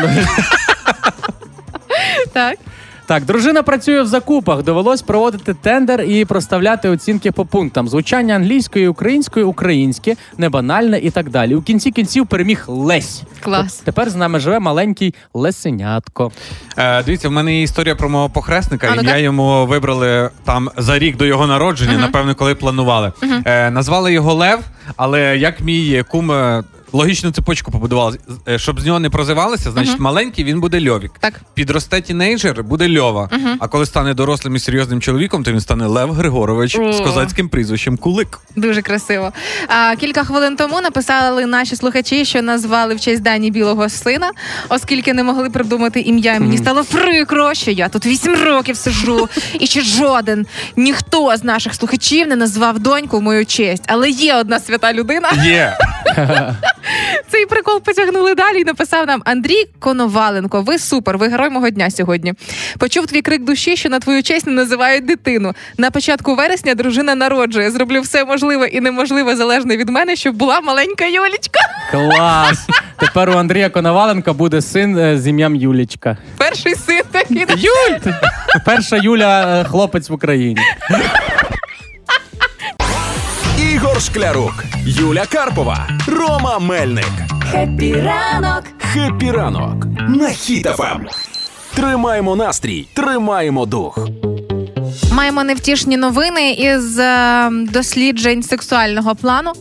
Так. Так, дружина працює в закупах. Довелось проводити тендер і проставляти оцінки по пунктам. Звучання англійської, української, українське, небанальне і так далі. У кінці кінців переміг Лесь. Клас. От Тепер з нами живе маленький лесенятко. Е, дивіться, в мене є історія про мого похресника. А, ну Ім'я йому вибрали там за рік до його народження, напевно, коли планували. Е, назвали його Лев, але як мій кум. е, Логічну цепочку побудували, Е, щоб з нього не прозивалися, значить маленький він буде Льовік. Так. Підросте тінейджер, буде Льова. А коли стане дорослим і серйозним чоловіком, то він стане Лев Григорович О. з козацьким прізвищем Кулик. Дуже красиво. А, кілька хвилин тому написали наші слухачі, що назвали в честь Дані білого сина, оскільки не могли придумати ім'я. Мені стало прикро, що я тут вісім років сижу, і ще жоден ніхто з наших слухачів не назвав доньку в мою честь. Але є одна свята людина. Є. <laughs> Цей прикол потягнули далі і написав нам Андрій Коноваленко. Ви супер, ви герой мого дня сьогодні. Почув твій крик душі, що на твою честь не називають дитину. На початку вересня дружина народжує. Зроблю все можливе і неможливе залежне від мене, щоб була маленька Юлічка. Клас! Тепер у Андрія Коноваленка буде син е, з ім'ям Юлічка. Перший син такий. Юль! Перша Юля е, хлопець в Україні. Ігор Шклярук, Юля Карпова, Рома Мельник. Хеппі ранок! Хеппі ранок на Хіт FM. Тримаємо настрій, тримаємо дух. Маємо невтішні новини із е, досліджень сексуального плану.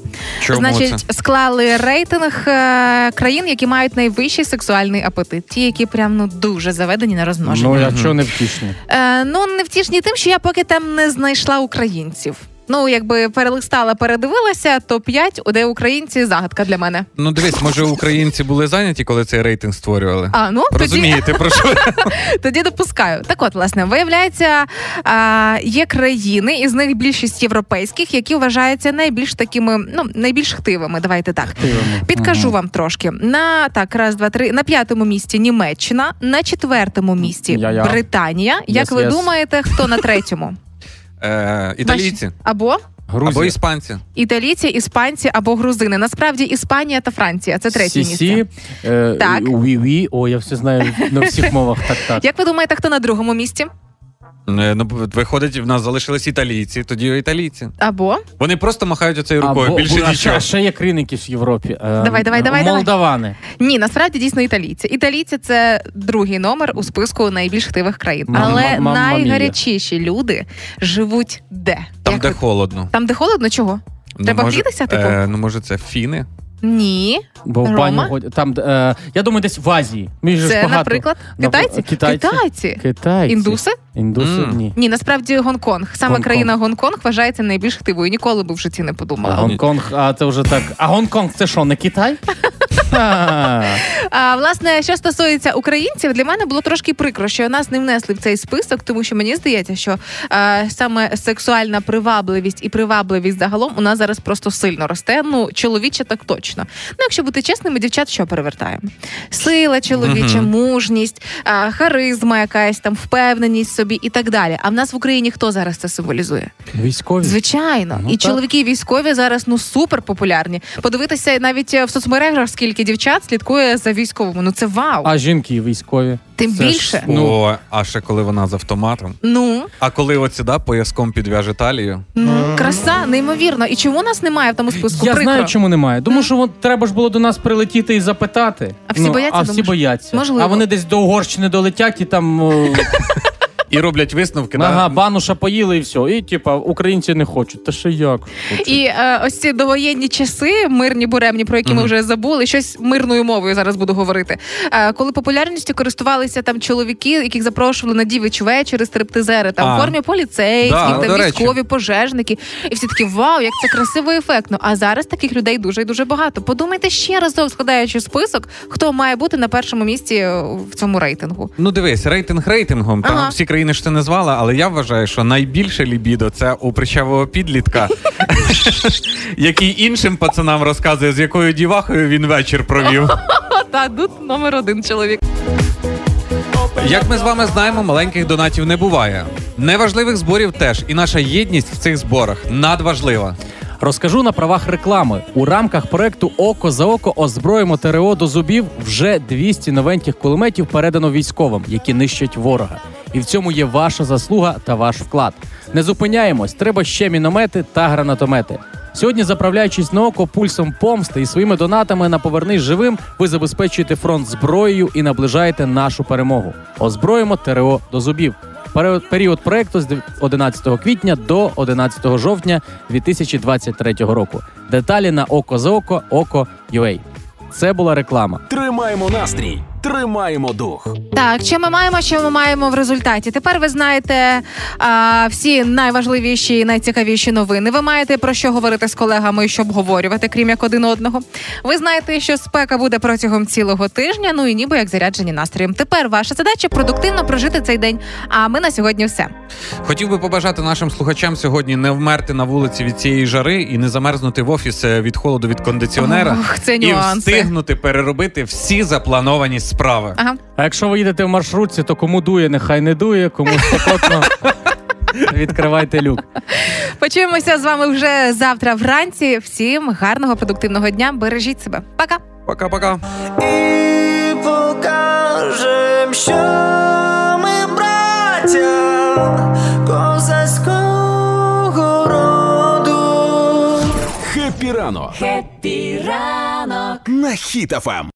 Чому Значить, склали рейтинг е, країн, які мають найвищий сексуальний апетит. Ті, які прям ну дуже заведені на розмноження. Ну, я чого не втішні. Е, ну, невтішні тим, що я поки там не знайшла українців. Ну, якби перелистала, передивилася, то 5 де українці загадка для мене. Ну дивись, може українці були зайняті, коли цей рейтинг створювали. А ну тоді, Розумієте, про що? <laughs> тоді допускаю. Так, от, власне, виявляється, а, є країни, із них більшість європейських, які вважаються найбільш такими, ну найбільш хтивими. Давайте так. Підкажу вам трошки. На так, раз, два, три. На п'ятому місці Німеччина, на четвертому місці Я-я. Британія. Як Yes, ви yes. думаєте, хто на третьому? Е, італійці Або Грузія. або іспанці. італійці, іспанці або грузини. Насправді Іспанія та Франція це третє Sí-sí, місце. е, Так. Уі-ві. О, я все знаю на всіх мовах. Так, так. Як ви думаєте, хто на другому місці? Е, Ну, виходить, в нас залишились італійці, тоді італійці. Або Вони просто махають оцею рукою, Або- більше а нічого. ще, ще є якісь в Європі. Е, Давай, давай, давай, Молдавани. ні, насправді дійсно італійці. Італійці це другий номер у списку найбільш хтивих країн. Мам- Але найгарячіші люди живуть де? Там, Як де ви- холодно. Там, де холодно, чого? Ну, Треба може- вдітися, типу? Е, ну, може, це фіни? Ні. Бо в Рома? баню ходять. Там, е, я думаю, десь в Азії. Мені ж Це, багато. наприклад, китайці? Китайці. Китайці. Китайці. Індуси? Індуси? М. Ні. Ні, насправді Гонконг. Саме Гонконг. країна Гонконг вважається найбільш хтивою. Ніколи би в житті не А. Гонконг, а це вже так. А Гонконг це що, не Китай? <laughs> А, власне, що стосується українців, для мене було трошки прикро, що нас не внесли в цей список, тому що мені здається, що е, саме сексуальна привабливість і привабливість загалом у нас зараз просто сильно росте. Ну, чоловіче так точно. Ну, якщо бути чесними, дівчат що перевертаємо? Сила чоловіча, Мгм. мужність, харизма, якась там впевненість в собі і так далі. А в нас в Україні хто зараз це символізує? Військові. Звичайно, Ну, і так. чоловіки військові зараз ну супер популярні. Подивитися навіть в соцмережах, скільки дівчат слідкує за військовими. Ну це вау. А жінки військові. Тим Це ж, більше. ну, О, а ще коли вона з автоматом. Ну, А коли оціда сюди пояском підв'яже талію. ну краса, неймовірно. І чому нас немає в тому списку? Я Прикро. знаю, чому немає. Тому що вон, треба ж було до нас прилетіти і запитати. А всі ну, бояться, А всі думаєш? бояться. Можливо. А вони десь до Угорщини долетять і там о, <laughs> І роблять висновки. ага, да? бануша поїли і все. І типа українці не хочуть. Та ще як? хочуть? І е, ось ці довоєнні часи, мирні буремні, про які ми вже забули, щось мирною мовою зараз буду говорити. Е, коли популярністю користувалися там чоловіки, яких запрошували на дівич вечори, стриптизери, там А. в формі поліцейських, Да, там військові, пожежники. І всі такі вау, як це красиво і ефектно. А зараз таких людей дуже і дуже багато. Подумайте ще разок, складаючи список, хто має бути на першому місці в цьому рейтингу. Ну дивись, рейтинг рейтингом. Там Ага. всі країни ж ти не звала, але я вважаю, що найбільше лібідо це у прищавого підлітка, <laughs> який іншим пацанам розказує, з якою дівахою він вечір провів. Та тут номер один чоловік. Як ми з вами знаємо, маленьких донатів не буває. Неважливих зборів теж, і наша єдність в цих зборах надважлива. Розкажу на правах реклами. У рамках проекту Око за око озброїмо ТРО до зубів. Вже 200 новеньких кулеметів передано військовим, які нищать ворога. І в цьому є ваша заслуга та ваш вклад. Не зупиняємось, треба ще міномети та гранатомети. Сьогодні, заправляючись на око пульсом помсти і своїми донатами на повернись живим, ви забезпечуєте фронт зброєю і наближаєте нашу перемогу. Озброїмо ТРО до зубів. Період, проекту з 11 квітня до 11 жовтня 2023 року. Деталі на око за око, око.ua. Це була реклама. Тримаємо настрій, тримаємо дух. Так, що ми маємо, що ми маємо в результаті? Тепер ви знаєте а, всі найважливіші і найцікавіші новини. Ви маєте про що говорити з колегами, і що обговорювати, крім як один одного. Ви знаєте, що спека буде протягом цілого тижня. Ну і ніби як заряджені настроєм. Тепер ваша задача продуктивно прожити цей день. А ми на сьогодні все. Хотів би побажати нашим слухачам сьогодні не вмерти на вулиці від цієї жари і не замерзнути в офіс е, від холоду від кондиціонера. Ох, це і встигнути переробити всі заплановані справи. Ага. А якщо ви їдете в маршрутці, то кому дує, нехай не дує, кому <laughs> спекотно. Відкривайте люк. Почуємося з вами вже завтра вранці. Всім гарного продуктивного дня. Бережіть себе. Пока. Пока-пока. І покажем, що ми браття козацького роду. Хеппі ранок. Хеппі ранок. На Хіт FM.